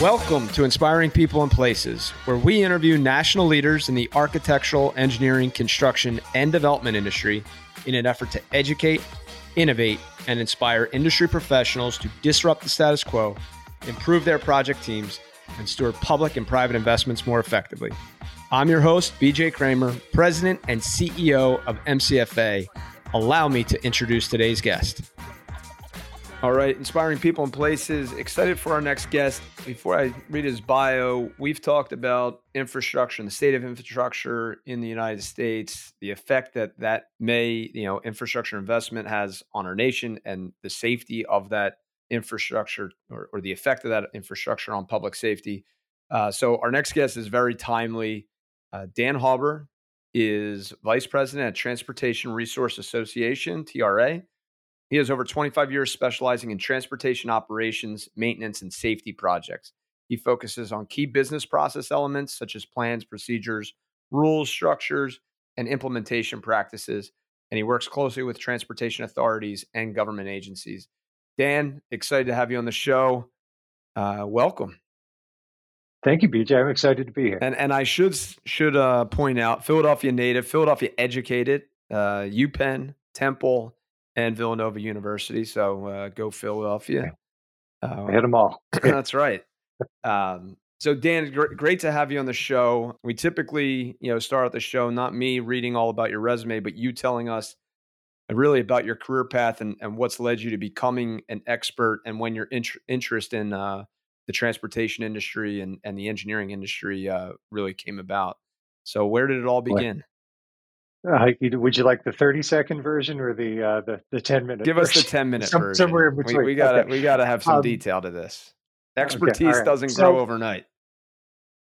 Welcome to Inspiring People and Places, where we interview national leaders in the architectural, engineering, construction, and development industry in an effort to educate, innovate, and inspire industry professionals to disrupt the status quo, improve their project teams, and steward public and private investments more effectively. I'm your host, BJ Kramer, President and CEO of MCFA. Allow me to introduce today's guest. All right, inspiring people and places. Excited for our next guest. Before I read his bio, we've talked about infrastructure and the state of infrastructure in the United States, the effect that that may, you know, infrastructure investment has on our nation, and the safety of that infrastructure or, or the effect of that infrastructure on public safety. Uh, so our next guest is very timely. Uh, Dan Hauber is vice president at Transportation Resource Association (TRA). He has over 25 years specializing in transportation operations, maintenance, and safety projects. He focuses on key business process elements such as plans, procedures, rules, structures, and implementation practices. And he works closely with transportation authorities and government agencies. Dan, excited to have you on the show. Uh, welcome. Thank you, BJ. I'm excited to be here. And and I should should uh, point out Philadelphia native, Philadelphia educated, uh, UPenn, Temple, and Villanova University. So uh, go Philadelphia. Uh, hit them all. that's right. Um, so Dan, gr- great to have you on the show. We typically, you know, start out the show not me reading all about your resume, but you telling us really about your career path and, and what's led you to becoming an expert and when your int- interest in uh, the transportation industry and, and the engineering industry uh, really came about. So where did it all begin? Uh, would you like the 30 second version or the uh, the, the 10 minute? Give version? us the 10 minute Some, version. Somewhere in between. We, we gotta okay. we gotta have some um, detail to this. Expertise okay, right. doesn't so, grow overnight.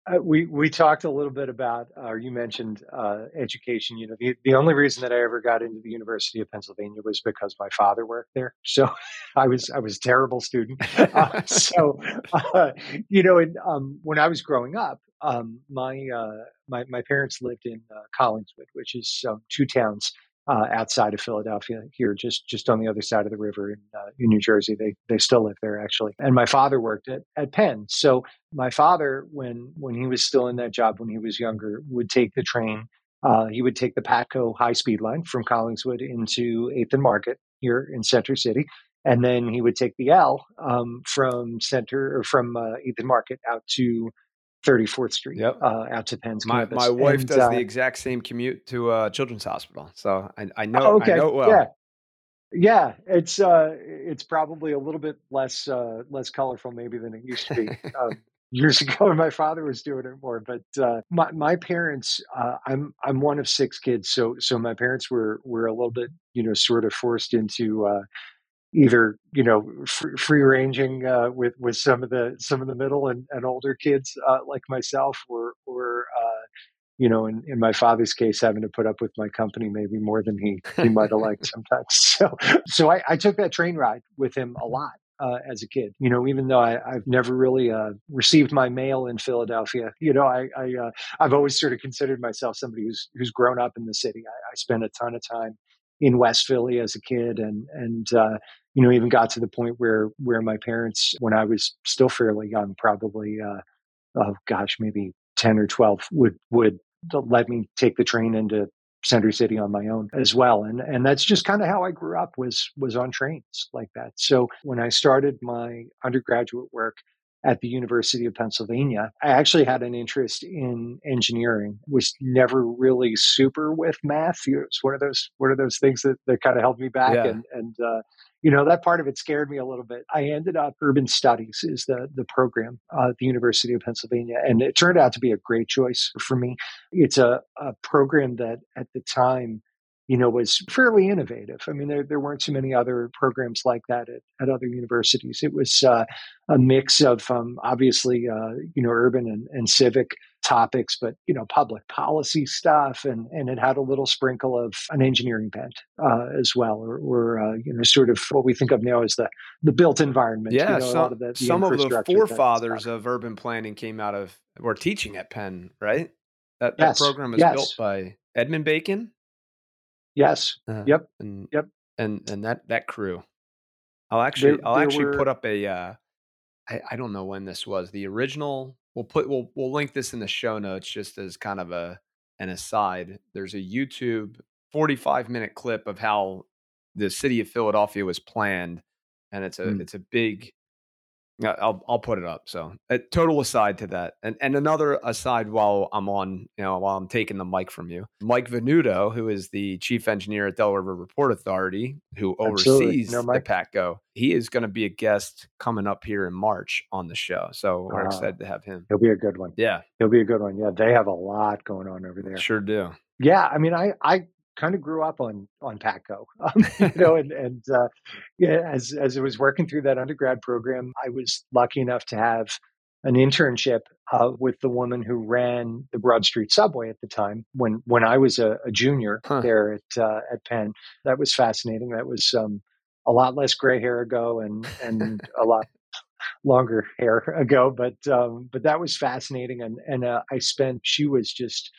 Uh, we we talked a little bit about, or uh, you mentioned uh, education. You know, the the only reason that I ever got into the University of Pennsylvania was because my father worked there. So I was I was a terrible student. Uh, so uh, you know, and, um, when I was growing up, um, my uh, my my parents lived in Collingswood, which is um, two towns uh, outside of Philadelphia here, just just on the other side of the river in, uh, in New Jersey. They they still live there actually. And my father worked at, at Penn. So my father, when when he was still in that job when he was younger, would take the train. Uh, he would take the Patco high speed line from Collingswood into Eighth and Market here in Center City. And then he would take the L um, from Center or from uh, Eighth and Market out to 34th Street yep. uh, out to Penn's my, campus. My wife and, does uh, the exact same commute to uh, Children's Hospital, so I, I know. Okay, I know well. Yeah. Yeah, it's uh, it's probably a little bit less uh, less colorful maybe than it used to be um, years ago when my father was doing it more. But uh, my my parents, uh, I'm I'm one of six kids, so so my parents were were a little bit you know sort of forced into uh, either you know free ranging uh, with with some of the some of the middle and, and older kids uh, like myself, or or uh, you know, in, in my father's case, having to put up with my company maybe more than he he might have liked sometimes. So so I, I, took that train ride with him a lot. Uh, as a kid, you know, even though I, have never really uh, received my mail in Philadelphia, you know, I, I uh, always sort of considered myself somebody who's who's grown up in the city. I, I spent a ton of time in West Philly as a kid, and and uh, you know even got to the point where where my parents, when I was still fairly young, probably uh, oh gosh, maybe ten or twelve, would would let me take the train into Center City on my own as well, and and that's just kind of how I grew up was was on trains like that. So when I started my undergraduate work at the University of Pennsylvania. I actually had an interest in engineering, was never really super with math. It's one of those one of those things that, that kind of held me back yeah. and and uh, you know that part of it scared me a little bit. I ended up urban studies is the the program uh, at the University of Pennsylvania, and it turned out to be a great choice for me. It's a, a program that at the time you know, was fairly innovative. I mean, there, there weren't so many other programs like that at, at other universities. It was uh, a mix of um, obviously, uh, you know, urban and, and civic topics, but you know, public policy stuff, and and it had a little sprinkle of an engineering bent uh, as well, or, or uh, you know, sort of what we think of now as the the built environment. Yeah, you know, some, of, the, the some of the forefathers of urban planning came out of or teaching at Penn, right? That, yes. that program was yes. built by Edmund Bacon. Yes. Uh, yep. And, yep. And and that that crew. I'll actually there, I'll actually were... put up a uh, I, I don't know when this was. The original. We'll put. We'll we'll link this in the show notes just as kind of a an aside. There's a YouTube 45 minute clip of how the city of Philadelphia was planned, and it's a mm. it's a big I'll I'll put it up. So a total aside to that, and and another aside while I'm on, you know, while I'm taking the mic from you, Mike Venuto, who is the chief engineer at Delaware River Port Authority, who oversees no, the PATCO, he is going to be a guest coming up here in March on the show. So we're uh, excited to have him. He'll be a good one. Yeah, he'll be a good one. Yeah, they have a lot going on over there. Sure do. Yeah, I mean, I I kind of grew up on on Patco, um, you know, and and uh, yeah, as as I was working through that undergrad program, I was lucky enough to have an internship uh, with the woman who ran the Broad Street subway at the time when when I was a, a junior huh. there at uh, at Penn. That was fascinating. That was um, a lot less gray hair ago and and a lot longer hair ago, but um, but that was fascinating. And and uh, I spent. She was just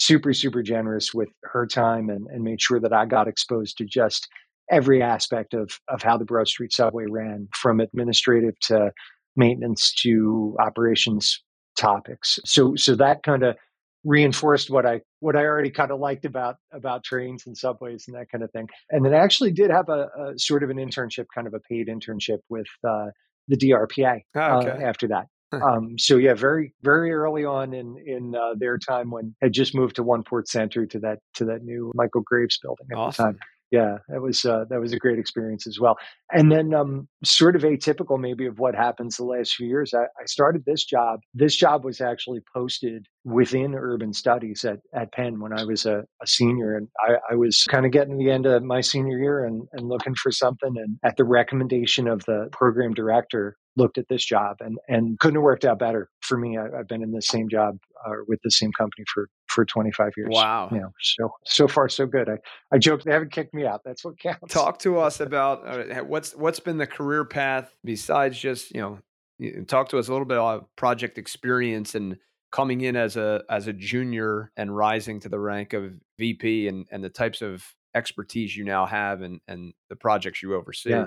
super, super generous with her time and, and made sure that I got exposed to just every aspect of, of how the Broad Street subway ran from administrative to maintenance to operations topics. So, so that kind of reinforced what I, what I already kind of liked about, about trains and subways and that kind of thing. And then I actually did have a, a sort of an internship, kind of a paid internship with, uh, the DRPA oh, okay. uh, after that. Um, so yeah, very very early on in in uh, their time when had just moved to One Port Center to that to that new Michael Graves building at awesome. the time. Yeah, that was uh, that was a great experience as well. And then, um, sort of atypical maybe of what happens the last few years. I, I, started this job. This job was actually posted within urban studies at, at Penn when I was a, a senior, and I, I was kind of getting the end of my senior year and, and looking for something. And at the recommendation of the program director, looked at this job and, and couldn't have worked out better for me. I, have been in the same job uh, with the same company for, for 25 years. Wow. You know, so, so far so good. I, I joke they haven't kicked me out. That's what counts. Talk to us about uh, what's, what's been the career path besides just, you know, talk to us a little bit about project experience and coming in as a, as a junior and rising to the rank of VP and, and the types of expertise you now have and, and the projects you oversee. Yeah.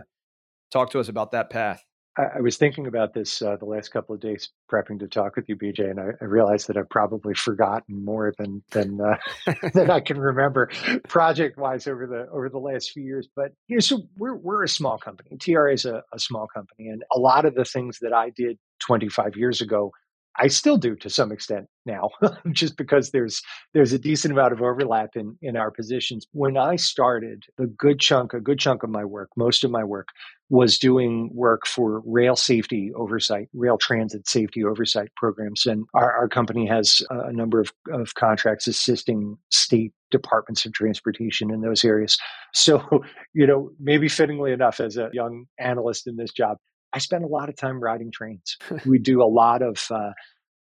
Talk to us about that path. I, was thinking about this uh, the last couple of days prepping to talk with you, BJ, and I, I realized that I've probably forgotten more than than uh, than I can remember project wise over the over the last few years. But you know, so we're we're a small company. TRA is a, a small company, and a lot of the things that I did 25 years ago I still do to some extent now, just because there's there's a decent amount of overlap in in our positions. When I started, the good chunk, a good chunk of my work, most of my work, was doing work for rail safety oversight, rail transit safety oversight programs, and our, our company has a number of, of contracts assisting state departments of transportation in those areas. So, you know, maybe fittingly enough, as a young analyst in this job, I spend a lot of time riding trains. we do a lot of uh,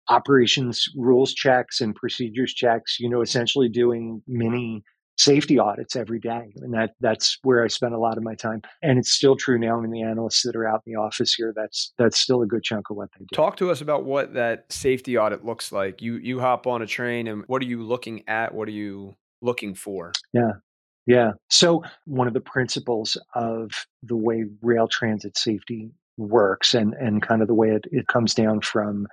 operations rules checks and procedures checks, you know, essentially doing mini safety audits every day. And that that's where I spend a lot of my time. And it's still true now. I mean, the analysts that are out in the office here, that's that's still a good chunk of what they do. Talk to us about what that safety audit looks like. You you hop on a train and what are you looking at? What are you looking for? Yeah. Yeah. So one of the principles of the way rail transit safety works and, and kind of the way it, it comes down from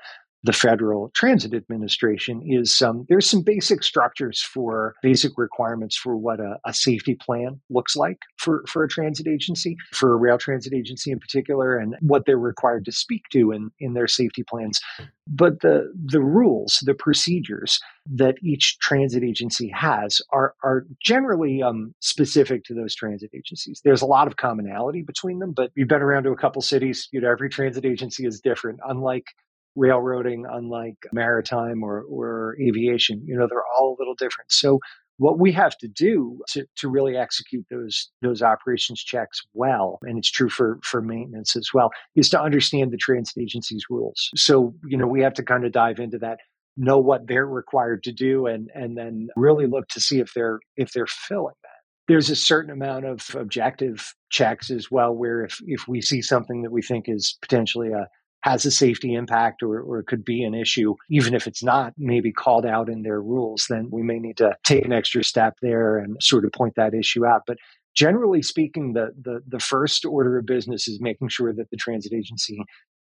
the Federal Transit Administration is um, there's some basic structures for basic requirements for what a, a, safety plan looks like for, for a transit agency, for a rail transit agency in particular, and what they're required to speak to in, in their safety plans. But the the rules, the procedures that each transit agency has are are generally um, specific to those transit agencies. There's a lot of commonality between them, but you've been around to a couple cities. You know, every transit agency is different. Unlike railroading, unlike maritime or, or aviation. You know, they're all a little different. So what we have to do to, to really execute those those operations checks well, and it's true for for maintenance as well, is to understand the transit agency's rules. So you know we have to kind of dive into that, know what they're required to do, and and then really look to see if they're if they're filling that. There's a certain amount of objective checks as well, where if if we see something that we think is potentially a has a safety impact or, or it could be an issue, even if it's not maybe called out in their rules, then we may need to take an extra step there and sort of point that issue out. But generally speaking, the, the, the first order of business is making sure that the transit agency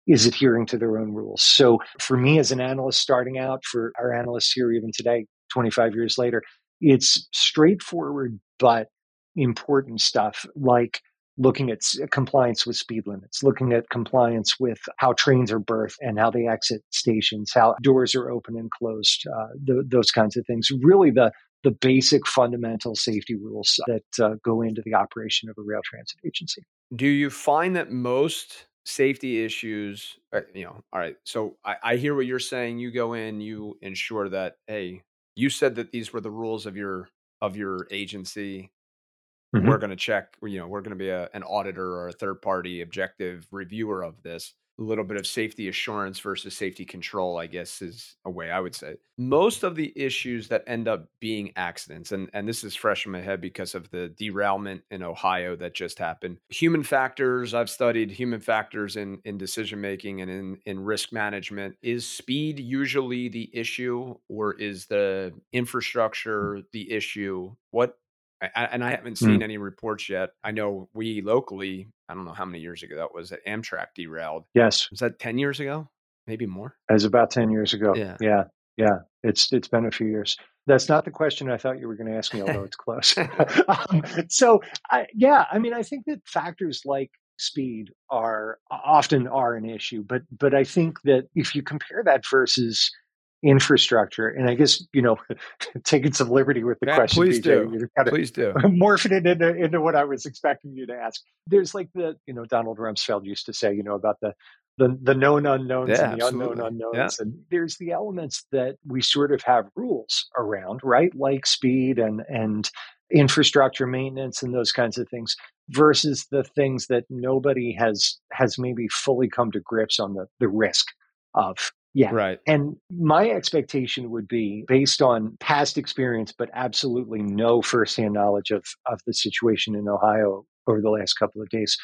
is adhering to their own rules. So for me as an analyst starting out, for our analysts here even today, 25 years later, it's straightforward but important stuff like looking at compliance with speed limits, looking at compliance with how trains are berthed and how they exit stations, how doors are open and closed, uh, those kinds of things. Really, the the basic fundamental safety rules that uh, go into the operation of a rail transit agency. Do you find that most safety issues, uh, you know, all right, so I, I hear what you're saying. You go in, you ensure that, hey, you said that these were the rules of your of your agency. Mm-hmm. We're going to check, you know, we're going to be a, an auditor or a third party objective reviewer of this a little bit of safety assurance versus safety control, I guess, is a way I would say. Most of the issues that end up being accidents, and, and this is fresh in my head because of the derailment in Ohio that just happened. Human factors, I've studied human factors in, in decision making and in, in risk management. Is speed usually the issue, or is the infrastructure the issue? What I, and I haven't seen mm. any reports yet. I know we locally, I don't know how many years ago that was, that Amtrak derailed. Yes. Was that 10 years ago? Maybe more? It was about 10 years ago. Yeah. Yeah. Yeah. It's, it's been a few years. That's not the question I thought you were going to ask me, although it's close. um, so, I, yeah, I mean, I think that factors like speed are often are an issue, but but I think that if you compare that versus infrastructure. And I guess, you know, taking some liberty with the yeah, question, please do. Kind of please do. Morphing it into, into what I was expecting you to ask. There's like the, you know, Donald Rumsfeld used to say, you know, about the, the, the known unknowns yeah, and the absolutely. unknown unknowns. Yeah. And there's the elements that we sort of have rules around, right? Like speed and, and infrastructure maintenance and those kinds of things versus the things that nobody has, has maybe fully come to grips on the, the risk of yeah. Right. And my expectation would be based on past experience, but absolutely no firsthand knowledge of, of the situation in Ohio over the last couple of days.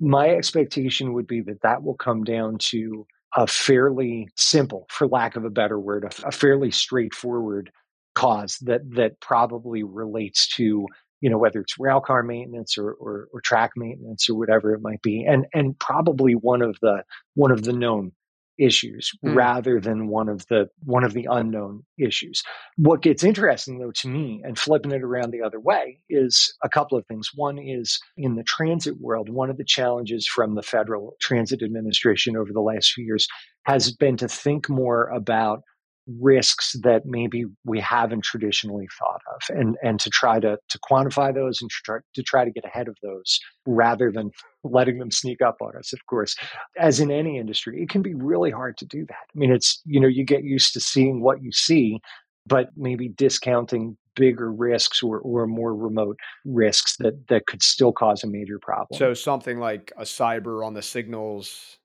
My expectation would be that that will come down to a fairly simple, for lack of a better word, a, a fairly straightforward cause that that probably relates to you know whether it's rail car maintenance or, or, or track maintenance or whatever it might be and and probably one of the one of the known issues mm. rather than one of the one of the unknown issues. What gets interesting though to me and flipping it around the other way is a couple of things. One is in the transit world, one of the challenges from the Federal Transit Administration over the last few years has been to think more about risks that maybe we haven't traditionally thought of and and to try to to quantify those and to try, to try to get ahead of those rather than letting them sneak up on us of course. As in any industry it can be really hard to do that. I mean it's you know you get used to seeing what you see but maybe discounting bigger risks or, or more remote risks that that could still cause a major problem. So something like a cyber on the signals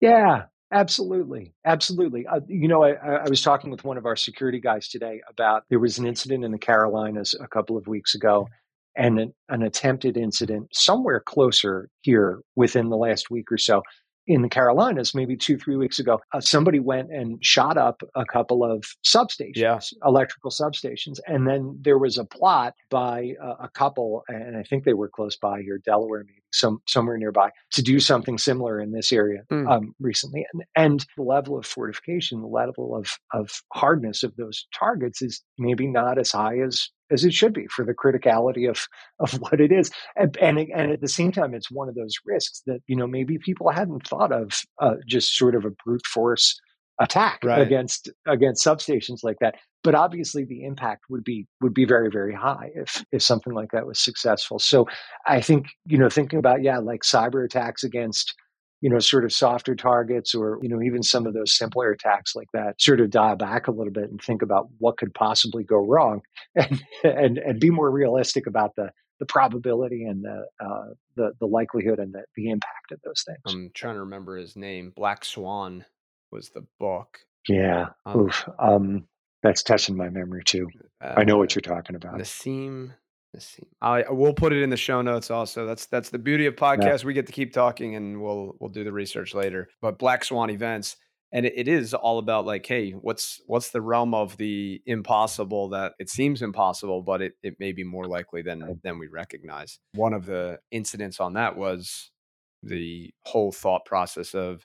yeah Absolutely, absolutely. Uh, you know, I, I, was talking with one of our security guys today about there was an incident in the Carolinas a couple of weeks ago, and an, an attempted incident somewhere closer here within the last week or so in the Carolinas, maybe two, three weeks ago, uh, somebody went and shot up a couple of substations, yeah. electrical substations. And then there was a plot by uh, a couple, and I think they were close by here, Delaware, maybe some somewhere nearby, to do something similar in this area mm. um, recently. And, and the level of fortification, the level of, of hardness of those targets is maybe not as high as as it should be for the criticality of of what it is. And, and, and at the same time it's one of those risks that you know maybe people hadn't thought of uh, just sort of a brute force attack right. against against substations like that. But obviously the impact would be would be very very high if if something like that was successful. So i think you know thinking about yeah like cyber attacks against you know, sort of softer targets or, you know, even some of those simpler attacks like that, sort of dial back a little bit and think about what could possibly go wrong and, and, and be more realistic about the, the probability and the, uh, the, the likelihood and the, the impact of those things. I'm trying to remember his name. Black Swan was the book. Yeah. Um, Oof. Um, that's touching my memory too. Uh, I know what you're talking about. Nassim I we'll put it in the show notes also. That's that's the beauty of podcasts. Yeah. We get to keep talking and we'll we'll do the research later. But Black Swan events and it, it is all about like hey what's what's the realm of the impossible that it seems impossible but it, it may be more likely than than we recognize one of the incidents on that was the whole thought process of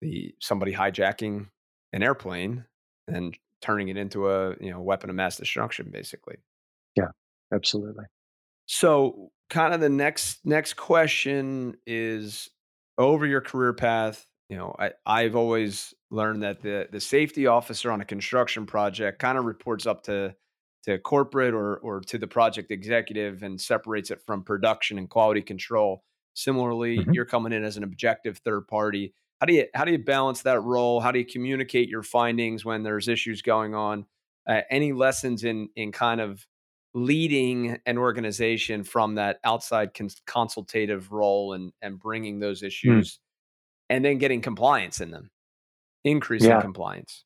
the somebody hijacking an airplane and turning it into a you know weapon of mass destruction, basically. Yeah, absolutely. So, kind of the next next question is over your career path. You know, I, I've always learned that the the safety officer on a construction project kind of reports up to to corporate or or to the project executive and separates it from production and quality control. Similarly, mm-hmm. you're coming in as an objective third party. How do you how do you balance that role? How do you communicate your findings when there's issues going on? Uh, any lessons in in kind of leading an organization from that outside cons- consultative role and and bringing those hmm. issues and then getting compliance in them, increasing yeah. compliance?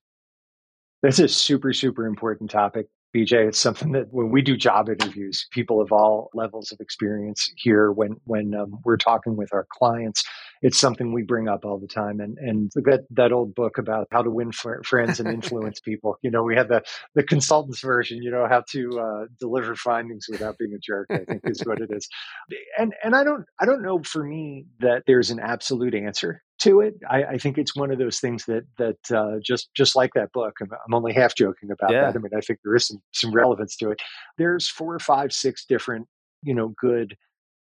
This is super super important topic BJ. It's something that when we do job interviews, people of all levels of experience here, when when um, we're talking with our clients, it's something we bring up all the time. And and that that old book about how to win friends and influence people. You know, we have the the consultants version. You know, how to uh, deliver findings without being a jerk. I think is what it is. And and I don't I don't know for me that there's an absolute answer to it. I, I, think it's one of those things that that uh, just just like that book. I'm, I'm only half joking about yeah. that. I mean, I think there is some some relevance to it. There's four or five, six different you know good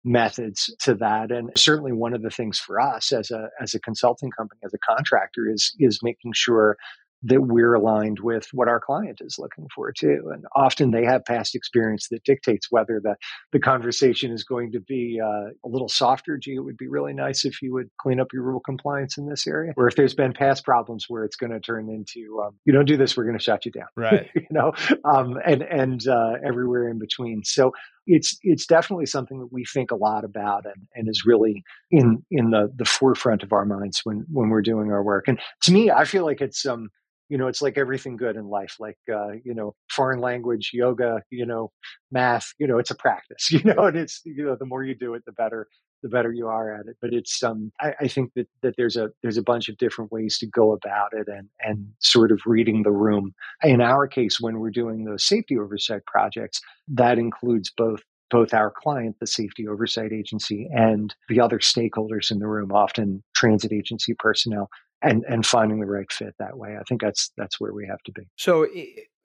methods to that and certainly one of the things for us as a as a consulting company as a contractor is is making sure that we're aligned with what our client is looking for too. And often they have past experience that dictates whether the, the conversation is going to be uh, a little softer. Gee, it would be really nice if you would clean up your rule compliance in this area. Or if there's been past problems where it's going to turn into, um, you don't do this, we're going to shut you down. Right. you know, um, and, and uh, everywhere in between. So it's it's definitely something that we think a lot about and, and is really in in the the forefront of our minds when when we're doing our work. And to me, I feel like it's um you know, it's like everything good in life, like, uh, you know, foreign language, yoga, you know, math, you know, it's a practice, you know, and it's, you know, the more you do it, the better, the better you are at it. But it's, um, I, I think that, that there's a, there's a bunch of different ways to go about it and, and sort of reading the room. In our case, when we're doing those safety oversight projects, that includes both both our client, the safety oversight agency, and the other stakeholders in the room, often transit agency personnel, and and finding the right fit that way. I think that's that's where we have to be. So,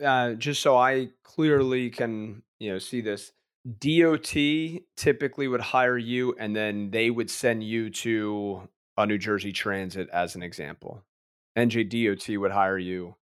uh, just so I clearly can you know see this, DOT typically would hire you, and then they would send you to a New Jersey Transit as an example. NJDOT would hire you.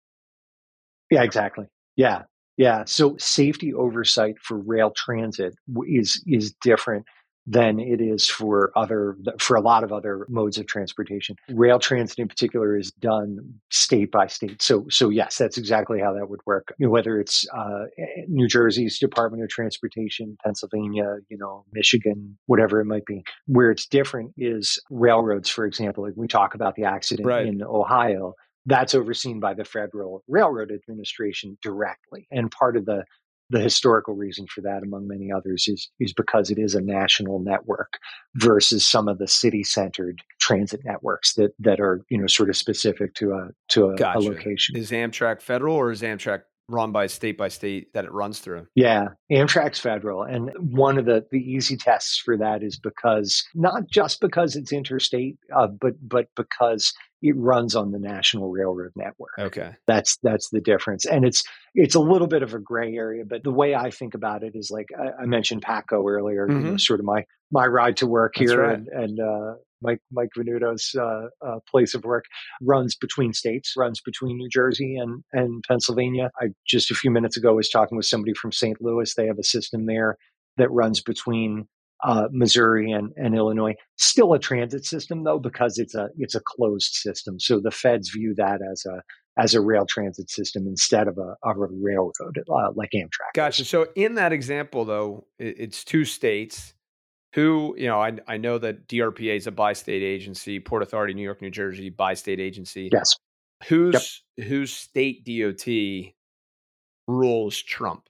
Yeah, exactly. Yeah, yeah. So safety oversight for rail transit is is different than it is for other for a lot of other modes of transportation. Rail transit in particular is done state by state. So so yes, that's exactly how that would work. You know, whether it's uh, New Jersey's Department of Transportation, Pennsylvania, you know, Michigan, whatever it might be. Where it's different is railroads, for example. Like we talk about the accident right. in Ohio that's overseen by the Federal Railroad Administration directly. And part of the the historical reason for that, among many others, is is because it is a national network versus some of the city-centered transit networks that that are you know sort of specific to a to a, gotcha. a location. Is Amtrak federal or is Amtrak run by state by state that it runs through? Yeah, Amtrak's federal. And one of the, the easy tests for that is because not just because it's interstate, uh, but but because it runs on the national railroad network. Okay. That's that's the difference. And it's it's a little bit of a gray area, but the way I think about it is like I, I mentioned PATCO earlier, mm-hmm. you know, mm-hmm. sort of my my ride to work here right. and, and uh, Mike Mike Venuto's uh, uh, place of work runs between states, runs between New Jersey and and Pennsylvania. I just a few minutes ago was talking with somebody from St. Louis. They have a system there that runs between uh, Missouri and, and Illinois. Still a transit system though, because it's a it's a closed system. So the feds view that as a as a rail transit system instead of a, of a railroad uh, like Amtrak. Gotcha. So in that example though, it's two states who you know I I know that DRPA is a bi-state agency, Port Authority, New York, New Jersey, bi-state agency. Yes. Whose yep. whose state DOT rules trump?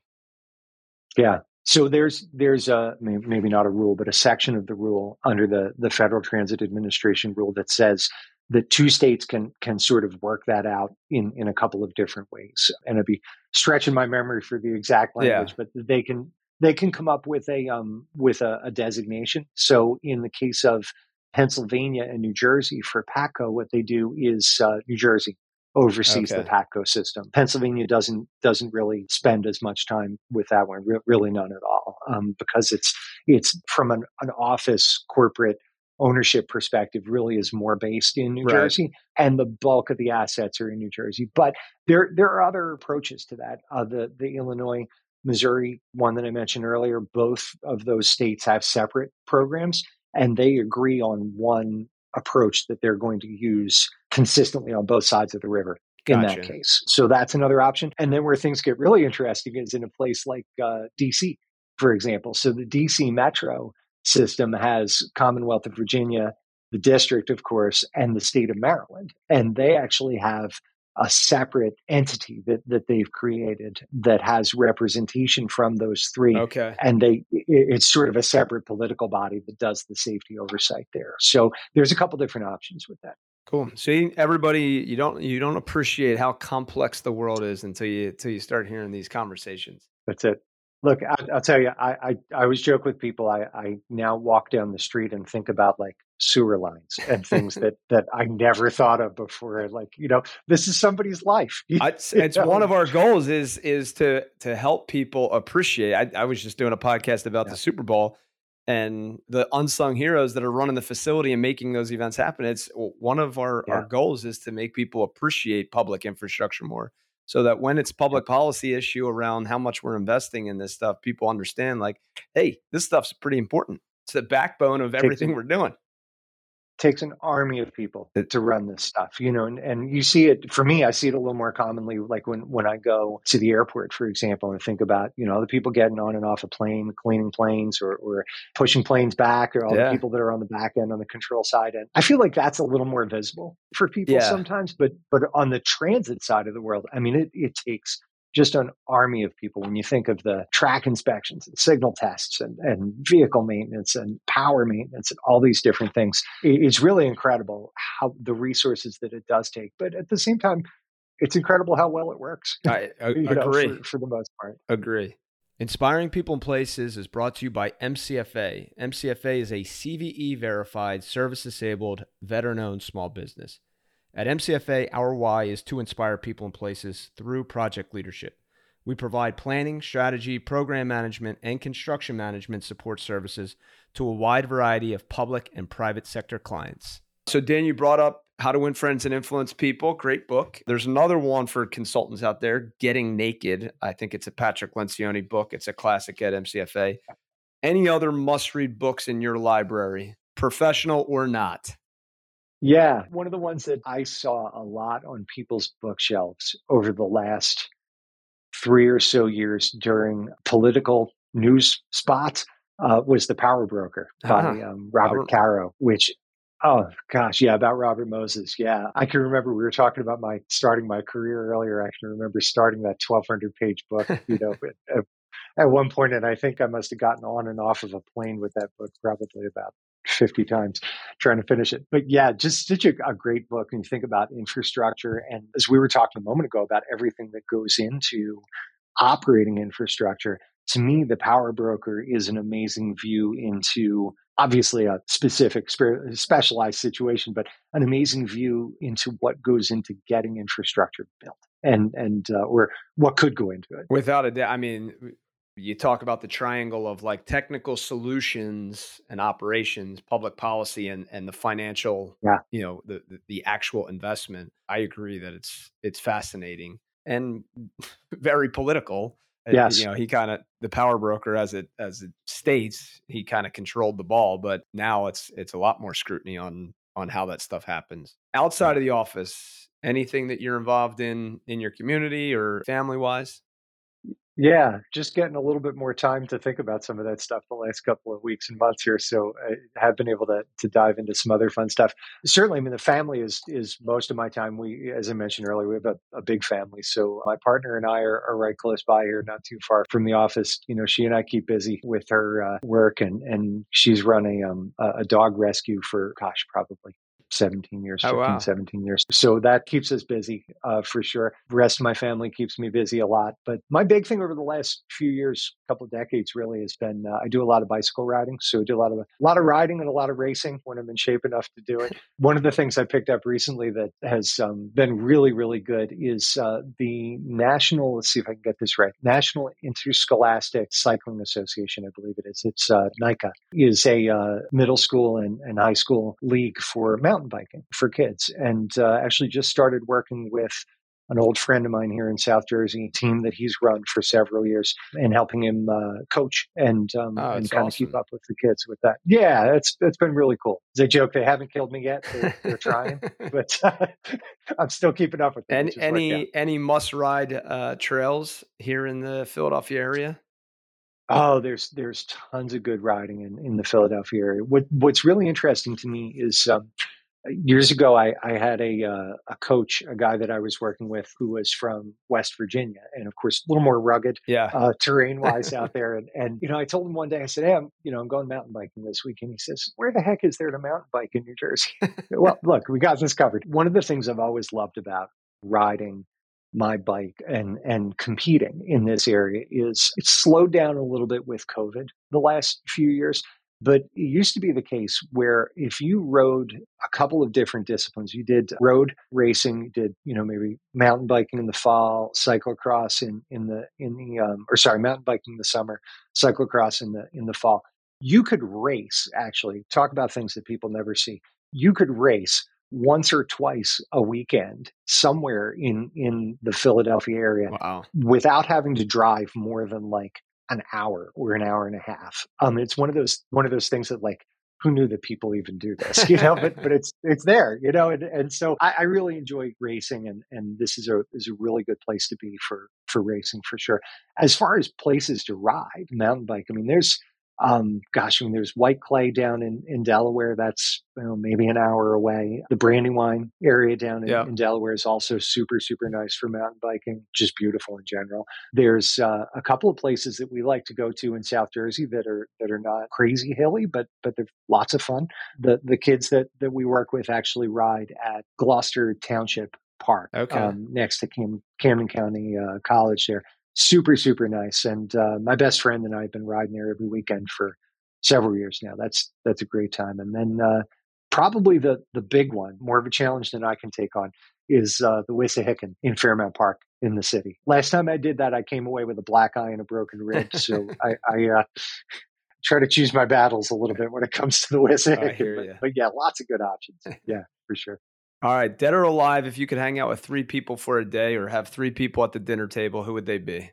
Yeah. So there's there's a maybe not a rule, but a section of the rule under the the Federal Transit Administration rule that says that two states can can sort of work that out in in a couple of different ways. And I'd be stretching my memory for the exact language, yeah. but they can they can come up with a um with a, a designation. So in the case of Pennsylvania and New Jersey for PATCO, what they do is uh, New Jersey oversees okay. the PATCO system. Pennsylvania doesn't doesn't really spend as much time with that one, re- really none at all, um, because it's it's from an, an office corporate ownership perspective really is more based in New right. Jersey, and the bulk of the assets are in New Jersey. But there there are other approaches to that. Uh, the the Illinois Missouri one that I mentioned earlier, both of those states have separate programs, and they agree on one approach that they're going to use consistently on both sides of the river in gotcha. that case. So that's another option. And then where things get really interesting is in a place like uh, DC, for example. So the DC Metro system has Commonwealth of Virginia, the district, of course, and the state of Maryland. And they actually have a separate entity that, that they've created that has representation from those three. Okay. And they it's sort of a separate political body that does the safety oversight there. So there's a couple different options with that. Cool. See, everybody, you don't you don't appreciate how complex the world is until you until you start hearing these conversations. That's it. Look, I, will tell you, I, I, I always joke with people. I, I now walk down the street and think about like sewer lines and things that that I never thought of before. Like, you know, this is somebody's life. it's, it's one of our goals is is to to help people appreciate. I, I was just doing a podcast about yeah. the Super Bowl and the unsung heroes that are running the facility and making those events happen. It's one of our, yeah. our goals is to make people appreciate public infrastructure more so that when it's public policy issue around how much we're investing in this stuff, people understand like, hey, this stuff's pretty important. It's the backbone of everything we're doing takes an army of people to run this stuff, you know, and, and you see it for me, I see it a little more commonly like when, when I go to the airport, for example, and think about, you know, the people getting on and off a plane, cleaning planes or, or pushing planes back or all yeah. the people that are on the back end on the control side. And I feel like that's a little more visible for people yeah. sometimes, but, but on the transit side of the world, I mean, it, it takes just an army of people when you think of the track inspections and signal tests and, and vehicle maintenance and power maintenance and all these different things. It's really incredible how the resources that it does take. But at the same time, it's incredible how well it works. I, I agree. Know, for, for the most part. Agree. Inspiring People and Places is brought to you by MCFA. MCFA is a CVE verified, service disabled, veteran owned small business. At MCFA, our why is to inspire people and places through project leadership. We provide planning, strategy, program management, and construction management support services to a wide variety of public and private sector clients. So, Dan, you brought up How to Win Friends and Influence People. Great book. There's another one for consultants out there, Getting Naked. I think it's a Patrick Lencioni book. It's a classic at MCFA. Any other must read books in your library, professional or not? Yeah. One of the ones that I saw a lot on people's bookshelves over the last three or so years during political news spots uh, was The Power Broker by uh-huh. um, Robert, Robert Caro, which Oh gosh, yeah, about Robert Moses. Yeah, I can remember we were talking about my starting my career earlier. I can remember starting that twelve hundred page book. You know, at, at, one point, and I think I must have gotten on and off of a plane with that book probably about 50 times trying to finish it. But yeah, just such a, a, great book. And you think about infrastructure. And as we were talking a moment ago about everything that goes into operating infrastructure, to me, the power broker is an amazing view into obviously a specific specialized situation, but an amazing view into what goes into getting infrastructure built and, and, uh, or what could go into it. Without a doubt. I mean, you talk about the triangle of like technical solutions and operations public policy and and the financial yeah. you know the, the, the actual investment i agree that it's it's fascinating and very political eh, yes. you know he kind of the power broker as it as it states he kind of controlled the ball but now it's it's a lot more scrutiny on on how that stuff happens outside of the office anything that you're involved in in your community or family wise yeah, just getting a little bit more time to think about some of that stuff the last couple of weeks and months here. So I have been able to to dive into some other fun stuff. Certainly, I mean the family is is most of my time. We, as I mentioned earlier, we have a, a big family. So my partner and I are, are, right close by here, not too far from the office. You know, she and I keep busy with her uh, work, and and she's running um, a dog rescue for gosh, probably 17 years, Oh, 15, wow. 17 years. So that keeps us busy uh, for sure. The rest of my family keeps me busy a lot. But my big thing over the last few years, couple of decades really, has been uh, I do a lot of bicycle riding. So I do a lot of a lot of riding and a lot of racing when I'm in shape enough to do it. One of the things I picked up recently that has um, been really, really good is uh, the National, let's see if I can get this right, National Interscholastic Cycling Association, I believe it is. It's uh, NICA, is a uh, middle school and, and high school league for mountain biking for kids. And uh, actually just started working with an old friend of mine here in South Jersey, a team that he's run for several years, and helping him uh, coach and um, Oh, and kind of keep up with the kids with that. Yeah, it's it's been really cool. A joke, they haven't killed me yet. They're, they're trying, but I'm still keeping up with them. And which has worked out. any any must ride uh, trails here in the Philadelphia area? Oh, there's there's tons of good riding in, in the Philadelphia area. What what's really interesting to me is um, years ago I, I had a uh, a coach, a guy that I was working with who was from West Virginia, and of course a little more rugged Yeah. uh, terrain wise out there. And and you know I told him one day I said, hey, I'm you know I'm going mountain biking this week, and he says, where the heck is there to mountain bike in New Jersey? well, look, we got this covered. One of the things I've always loved about riding my bike and and competing in this area is it's slowed down a little bit with COVID the last few years. But it used to be the case where if you rode a couple of different disciplines, you did road racing, you did you know maybe mountain biking in the fall, cyclocross in in the in the um, or sorry mountain biking in the summer, cyclocross in the in the fall. You could race actually. Talk about things that people never see. You could race once or twice a weekend somewhere in in the Philadelphia area Wow. without having to drive more than like an hour or an hour and a half. Um, it's one of those one of those things that like who knew that people even do this, you know? but but it's it's there, you know. And and so I, I really enjoy racing, and and this is a is a really good place to be for for racing for sure. As far as places to ride mountain bike, I mean, there's um, gosh, I mean, there's White Clay down in, in Delaware. That's you know, maybe an hour away. The Brandywine area down in, Yeah. in Delaware is also super, super nice for mountain biking. Just beautiful in general. There's uh, a couple of places that we like to go to in South Jersey that are that are not crazy hilly, but but they're lots of fun. The the kids that that we work with actually ride at Gloucester Township Park, Okay. um, next to Cam, Camden County uh, College there super super nice. And uh, my best friend and i have been riding there every weekend for several years now. That's that's a great time. And then uh, probably the the big one more of a challenge than i can take on is uh, the Wissahickon in fairmount park in the city. Last time i did that i came away with a black eye and a broken rib. So i, I uh, try to choose my battles a little bit when it comes to the Wissahickon. but, but yeah lots of good options. Yeah for sure All right, dead or alive, if you could hang out with three people for a day or have three people at the dinner table, who would they be?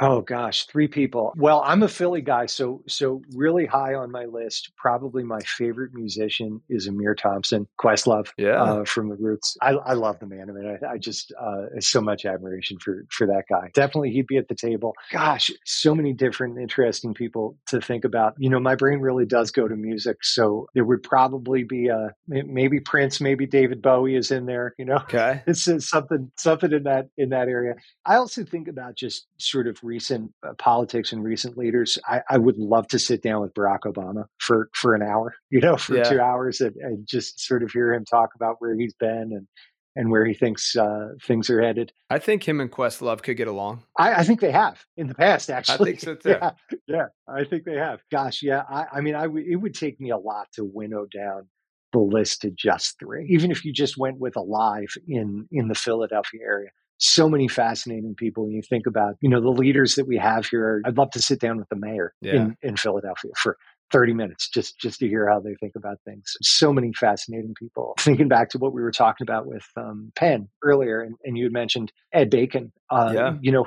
Oh gosh, three people. Well, I'm a Philly guy, so so really high on my list. Probably my favorite musician is Ahmir Thompson, Questlove, Yeah. uh, from the Roots. I, I love the man. I mean, I, I just uh, so much admiration for for that guy. Definitely, he'd be at the table. Gosh, so many different interesting people to think about. You know, my brain really does go to music, so there would probably be a maybe Prince, maybe David Bowie is in there. You know, Okay. it's uh, something something in that in that area. I also think about just sort of recent uh, politics and recent leaders. I, I would love to sit down with Barack Obama for for an hour, you know, for Yeah. two hours, and, and just sort of hear him talk about where he's been and and where he thinks uh, things are headed. I think him and Questlove could get along. I, I think they have in the past, actually. think so, too. Yeah, yeah, I think they have. Gosh, yeah. I, I mean, I w- it would take me a lot to winnow down the list to just three, even if you just went with alive in in the Philadelphia area. So many fascinating people. When you think about, you know, the leaders that we have here. I'd love to sit down with the mayor Yeah. in in Philadelphia for 30 minutes just just to hear how they think about things so many fascinating people thinking back to what we were talking about with um, penn earlier and, and you had mentioned ed bacon uh, Yeah. you know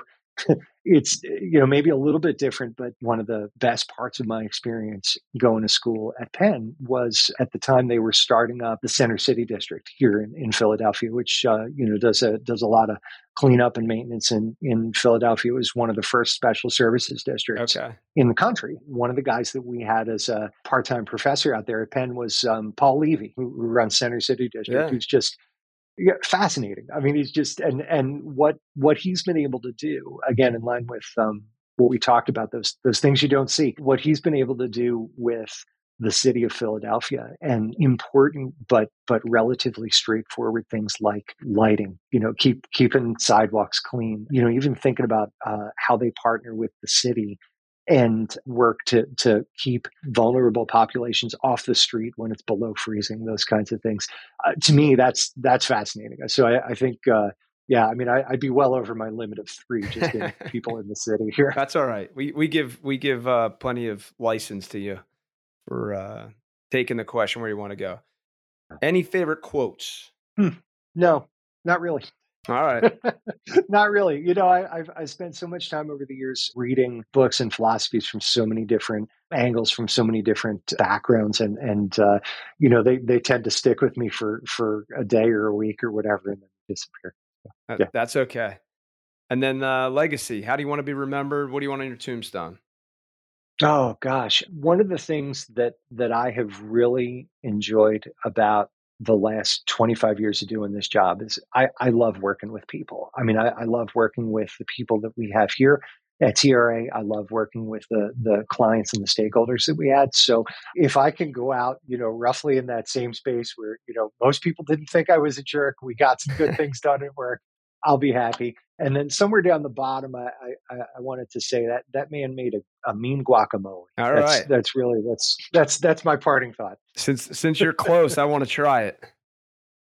it's you know maybe a little bit different but one of the best parts of my experience going to school at penn was at the time they were starting up the center city district here in, in philadelphia which uh, you know does a does a lot of cleanup and maintenance in in philadelphia it was one of the first special services districts Okay. in the country. One of the guys that we had as a part-time professor out there at Penn was um, Paul Levy, who, runs Center City District, Yeah. who's just fascinating. I mean, he's just and and what what he's been able to do again in line with um, what we talked about those those things you don't see. What he's been able to do with the city of Philadelphia and important but but relatively straightforward things like lighting, you know, keep keeping sidewalks clean, you know, even thinking about uh, how they partner with the city and work to to keep vulnerable populations off the street when it's below freezing. Those kinds of things. Uh, to me, that's that's fascinating. So I, I think. Uh, yeah, I mean, I, would be well over my limit of three just getting people in the city here. That's all right. We we give we give uh, plenty of license to you for uh, taking the question where you want to go. Any favorite quotes? Hmm. No, not really. All right. Not really. You know, I, have I've spent so much time over the years reading books and philosophies from so many different angles, from so many different backgrounds, and and uh, you know they they tend to stick with me for for a day or a week or whatever, and then disappear. So, yeah. That's okay. And then uh, legacy. How do you want to be remembered? What do you want on your tombstone? Oh gosh, one of the things that that I have really enjoyed about the last 25 years of doing this job is I, I love working with people. I mean, I, I, love working with the people that we have here at TRA. I love working with the, the clients and the stakeholders that we had. So if I can go out, you know, roughly in that same space where, you know, most people didn't think I was a jerk, we got some good things done at work. I'll be happy. And then somewhere down the bottom, I, I, I wanted to say that that man made a, a mean guacamole. All that's, right. that's really that's that's that's my parting thought. Since since you're close, I want to try it.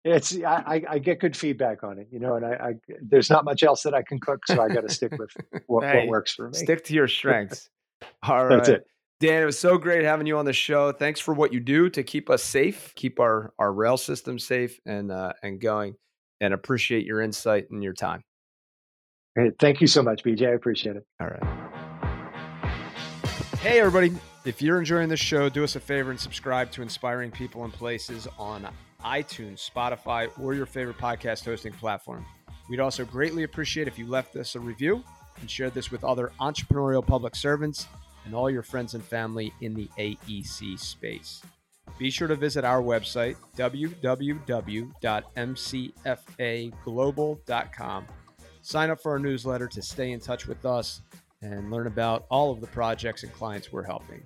It's I, I get good feedback on it, you know, and I, I there's not much else that I can cook, so I got to stick with what, hey, what works for me. Stick to your strengths. All right. That's it. Dan, it was so great having you on the show. Thanks for what you do to keep us safe, keep our our rail system safe and uh, and going and appreciate your insight and your time. Great. Thank you so much, BJ. I appreciate it. All right. Hey, everybody. If you're enjoying this show, do us a favor and subscribe to Inspiring People and Places on iTunes, Spotify, or your favorite podcast hosting platform. We'd also greatly appreciate if you left us a review and shared this with other entrepreneurial public servants and all your friends and family in the AEC space. Be sure to visit our website, www.mcfaglobal.com. Sign up for our newsletter to stay in touch with us and learn about all of the projects and clients we're helping.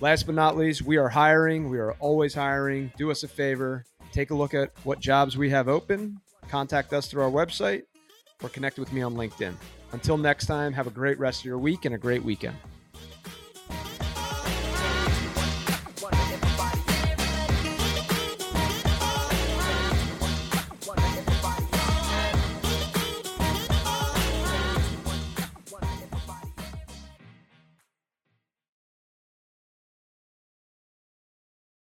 Last but not least, we are hiring. We are always hiring. Do us a favor, take a look at what jobs we have open, contact us through our website, or connect with me on LinkedIn. Until next time, have a great rest of your week and a great weekend.